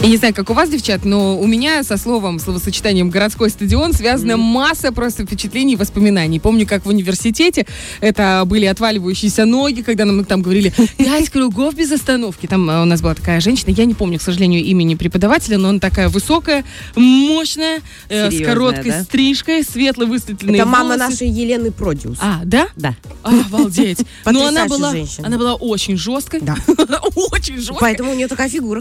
Я не знаю, как у вас, девчат, но у меня со словом, словосочетанием «городской стадион» связана mm. масса просто впечатлений и воспоминаний. Помню, как в университете это были отваливающиеся ноги, когда нам там говорили «пять кругов без остановки». Там э, у нас была такая женщина, я не помню, к сожалению, имени преподавателя, но она такая высокая, мощная, э, с короткой да? стрижкой, светло высветленные Это мама нашей Елены Продиус. А, да? Да. А, обалдеть. Но она была, она была очень жесткой. Да. очень жесткой. Поэтому у нее такая фигура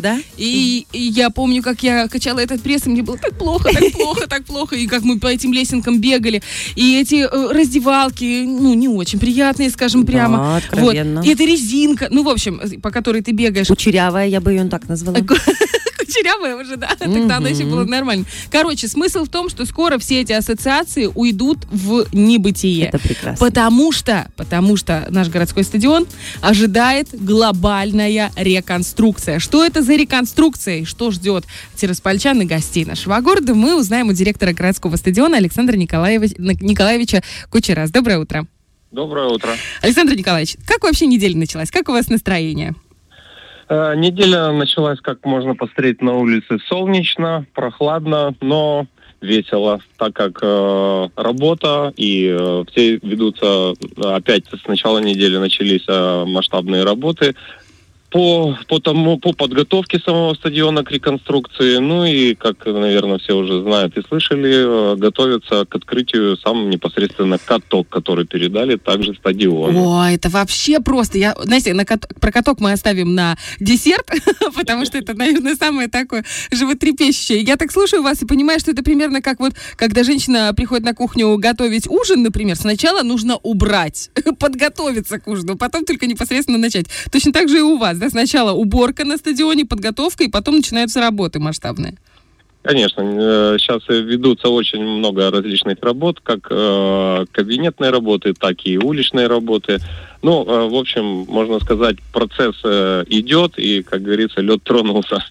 да? И, и я помню, как я качала этот пресс, и мне было так плохо, так плохо, так плохо, и как мы по этим лесенкам бегали. И эти э, раздевалки, ну, не очень приятные, скажем прямо. Да, откровенно. Вот. И эта резинка, ну, в общем, по которой ты бегаешь. Кучерявая, я бы ее так назвала. кучерявая уже, да. Тогда она еще была нормально. Короче, смысл в том, что скоро все эти ассоциации уйдут в небытие. Это прекрасно. Потому что, потому что наш городской стадион ожидает глобальная реконструкция. Что это за реконструкция и что ждет тираспольчан и гостей нашего города, мы узнаем у директора городского стадиона Александра Николаевича, Николаевича Кучерас. Доброе утро. Доброе утро. Александр Николаевич, как вообще неделя началась? Как у вас настроение? Э, неделя началась, как можно посмотреть на улице, солнечно, прохладно, но весело, так как э, работа и э, все ведутся, опять с начала недели начались э, масштабные работы, по, по, тому, по подготовке самого стадиона к реконструкции, ну и, как, наверное, все уже знают и слышали, э, готовятся к открытию сам непосредственно каток, который передали также стадиону. О, это вообще просто. Я, знаете, на кат... про каток мы оставим на десерт, потому что это, наверное, самое такое животрепещущее. Я так слушаю вас и понимаю, что это примерно как вот, когда женщина приходит на кухню готовить ужин, например, сначала нужно убрать, подготовиться к ужину, потом только непосредственно начать. Точно так же и у вас, да, сначала уборка на стадионе, подготовка, и потом начинаются работы масштабные. Конечно, сейчас э, ведутся очень много различных работ, как э, кабинетные работы, так и уличные работы. Ну, э, в общем, можно сказать, процесс идет, и, как говорится, лед тронулся.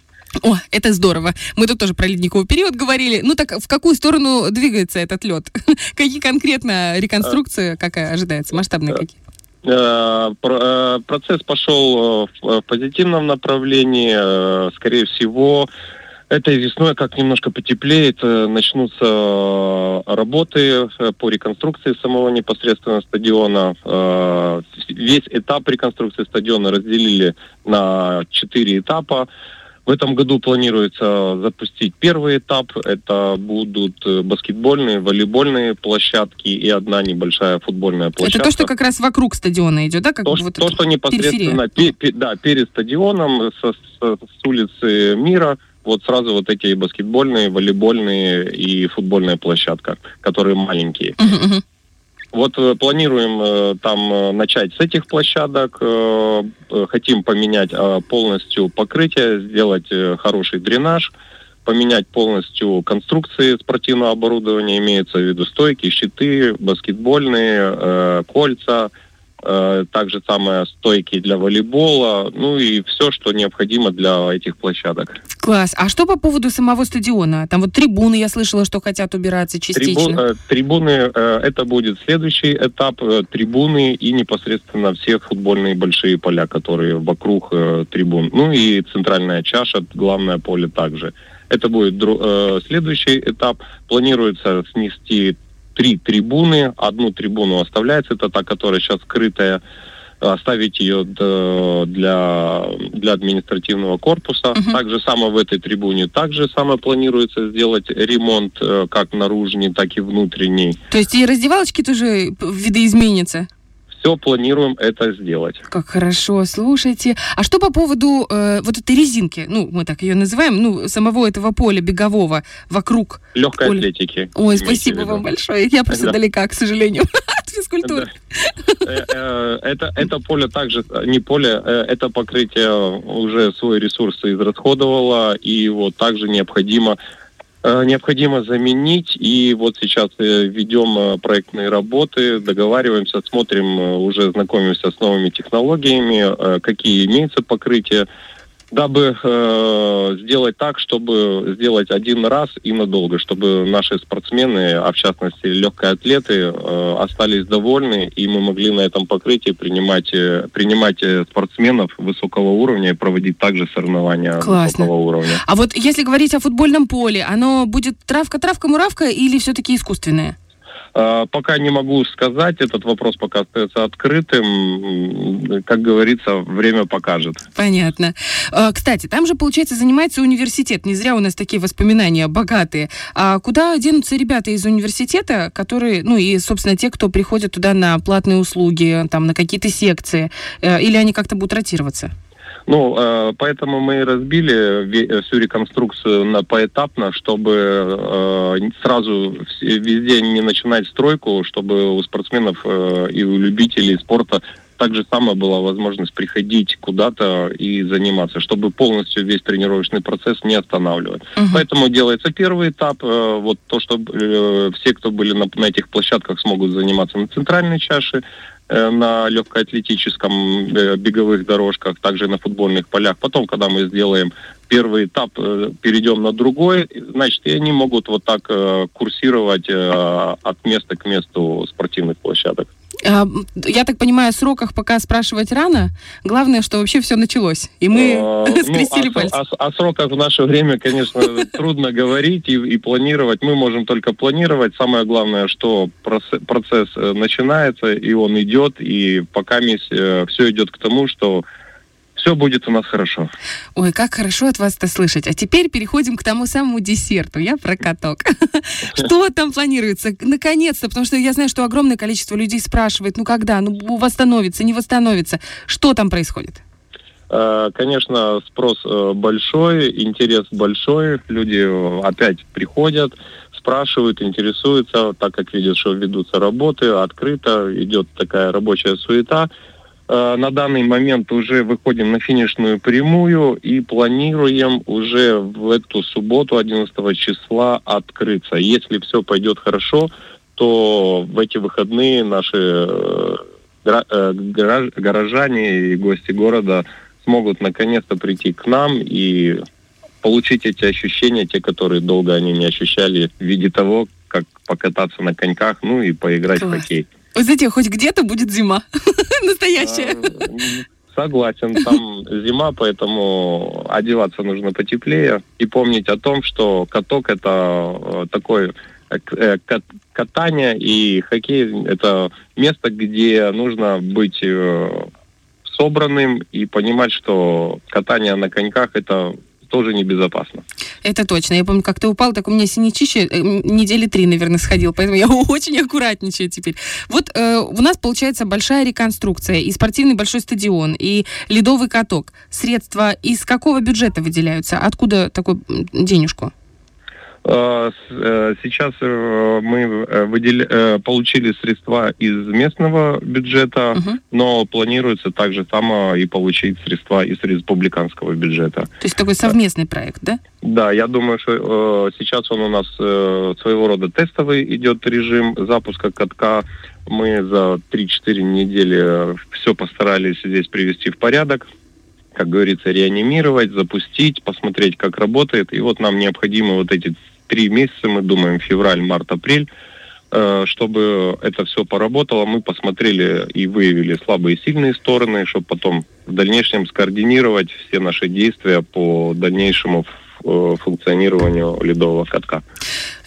О, это здорово. Мы тут тоже про ледниковый период говорили. Ну так в какую сторону двигается этот лед? Какие конкретно реконструкции, какая ожидается, масштабные какие? Э, э, процесс пошел э, в позитивном направлении. Скорее всего, этой весной, как немножко потеплеет, начнутся работы по реконструкции самого непосредственно стадиона. Весь этап реконструкции стадиона разделили на четыре этапа. В этом году планируется запустить первый этап. Это будут э, баскетбольные, волейбольные площадки и одна небольшая футбольная площадка. Это то, что как раз вокруг стадиона идет, да? Как то, вот то что непосредственно пе, пе, да, перед стадионом со, с, с улицы Мира вот сразу вот эти баскетбольные, волейбольные и футбольная площадка, которые маленькие. Uh-huh, uh-huh. Вот э, планируем э, там э, начать с этих площадок. Хотим поменять полностью покрытие, сделать хороший дренаж, поменять полностью конструкции спортивного оборудования, имеется в виду стойки, щиты, баскетбольные, кольца, также самое стойки для волейбола, ну и все, что необходимо для этих площадок. Класс. А что по поводу самого стадиона? Там вот трибуны, я слышала, что хотят убираться частично. Трибун, э, трибуны, э, это будет следующий этап. Э, трибуны и непосредственно все футбольные большие поля, которые вокруг трибун. Ну и центральная чаша, главное поле также. Это будет э, следующий этап. Планируется снести три трибуны. Одну трибуну оставляется, это та, которая сейчас скрытая. Оставить ее для, для административного корпуса. Uh-huh. Так же самое в этой трибуне. Также самое планируется сделать ремонт э, как наружный, так и внутренний. То есть и раздевалочки тоже видоизменятся? все планируем это сделать. Как хорошо, слушайте. А что по поводу э, вот этой резинки, ну, мы так ее называем, ну, самого этого поля бегового вокруг Легкой поля. атлетики. Ой, спасибо вам большое. Я просто да. далека, к сожалению, от физкультуры. Э, э, это, это поле также, не поле, э, это покрытие уже свой ресурс израсходовало, и вот также необходимо Э, необходимо заменить. И вот сейчас э, ведем проектные работы, договариваемся, смотрим, уже знакомимся с новыми технологиями, какие имеются покрытия. Дабы э, сделать так, чтобы сделать один раз и надолго, чтобы наши спортсмены, а в частности легкие атлеты, э, остались довольны, и мы могли на этом покрытии принимать, э, принимать э, спортсменов высокого уровня и проводить также соревнования Классно. высокого уровня. А вот если говорить о футбольном поле, оно будет травка-травка-муравка или все-таки искусственное? А, пока не могу сказать, этот вопрос пока остается открытым. Как говорится, время покажет. Понятно. А, кстати, там же, получается, занимается университет. Не зря у нас такие воспоминания богатые. А куда денутся ребята из университета, которые, ну и, собственно, те, кто приходят туда на платные услуги, там, на какие-то секции? Э, или они как-то будут ротироваться? Ну, э, поэтому мы и разбили всю реконструкцию на поэтапно, чтобы э, сразу везде не начинать стройку, чтобы у спортсменов э, и у любителей спорта так же самое была возможность приходить куда-то и заниматься, чтобы полностью весь тренировочный процесс не останавливать. Угу. Поэтому делается первый этап, вот то, что все, кто были на, на этих площадках, смогут заниматься на центральной чаше, Э, на легкоатлетическом э, беговых дорожках, также на футбольных полях. Потом, когда мы сделаем первый этап, э, перейдем на другой, значит, и они могут вот так курсировать от места к месту спортивных площадок. А, я так понимаю, о сроках пока спрашивать рано. Главное, что вообще все началось. И мы а, скрестили ну, пальцы. О, о, о сроках в наше время, конечно, трудно говорить и, и планировать. Мы можем только планировать. Самое главное, что процесс э, начинается, и он идет, и пока э, все идет к тому, что все будет у нас хорошо. Ой, как хорошо от вас это слышать. А теперь переходим к тому самому десерту. Я про каток. Что там планируется? Наконец-то, потому что я знаю, что огромное количество людей спрашивает, ну когда, ну восстановится, не восстановится. Что там происходит? Э, конечно, спрос э, большой, интерес большой. Люди э, опять приходят, спрашивают, интересуются, так как видят, что ведутся работы, открыто, идет такая рабочая суета. Э, на данный момент уже выходим на финишную прямую и планируем уже в эту субботу 11 числа открыться. Если все пойдет хорошо, то в эти выходные наши э, э, горожане и гости города смогут наконец-то прийти к нам и получить эти ощущения, те, которые долго они не ощущали, в виде того, как покататься на коньках, ну и поиграть Класс. в хоккей. Вы знаете, хоть где-то будет зима. Настоящая. Согласен, там зима, поэтому одеваться нужно потеплее и помнить о том, что каток это э, такой э, э, катание и хоккей это место, где нужно быть собранным и понимать, что катание на коньках это тоже небезопасно. Это точно. Я помню, как ты упал, так у меня синячище э, недели три, наверное, сходил, поэтому я очень аккуратничаю теперь. Вот э, у нас получается большая реконструкция, и спортивный большой стадион, и ледовый каток. Средства из какого бюджета выделяются? Откуда такой денежку? Э, э, сейчас э, мы выдел... получили средства из местного бюджета, угу. но планируется также само и получить средства из республиканского бюджета. То есть такой совместный проект, да? Да, я думаю, что сейчас он у нас своего рода тестовый идет режим запуска катка. Мы за 3-4 недели все постарались здесь привести в порядок как говорится, реанимировать, запустить, посмотреть, как работает. И вот нам необходимо вот эти три месяца, мы думаем, февраль, март, апрель, э, чтобы это все поработало, мы посмотрели и выявили слабые и сильные стороны, чтобы потом в дальнейшем скоординировать все наши действия по дальнейшему функционированию ледового катка.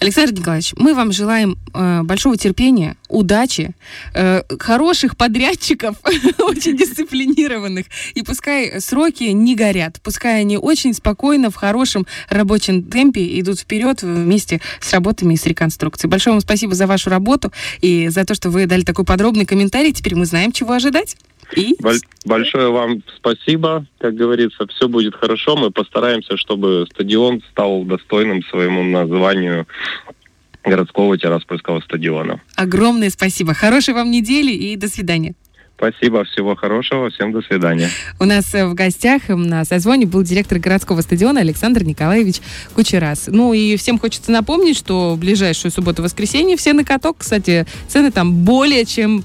Александр Николаевич, мы вам желаем э, большого терпения, удачи, э, хороших подрядчиков, очень дисциплинированных. И пускай сроки не горят, пускай они очень спокойно, в хорошем рабочем темпе идут вперед вместе с работами и с реконструкцией. Большое вам спасибо за вашу работу и за то, что вы дали такой подробный комментарий. Теперь мы знаем, чего ожидать. И? Большое вам спасибо. Как говорится, все будет хорошо. Мы постараемся, чтобы стадион стал достойным своему названию городского Тираспольского стадиона. Огромное спасибо. Хорошей вам недели и до свидания. Спасибо, всего хорошего, всем до свидания. У нас э, в гостях на созвоне был директор городского стадиона Александр Николаевич Кучерас. Ну и всем хочется напомнить, что в ближайшую субботу-воскресенье все на каток, кстати, цены там более чем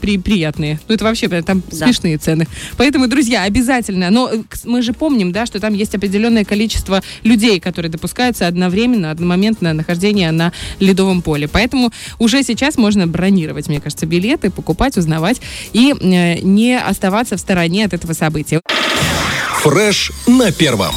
при, приятные. Ну, это вообще там да. смешные цены. Поэтому, друзья, обязательно. Но мы же помним, да, что там есть определенное количество людей, которые допускаются одновременно, одномоментно нахождение на ледовом поле. Поэтому уже сейчас можно бронировать, мне кажется, билеты, покупать, узнавать и э, не оставаться в стороне от этого события. Фреш на первом.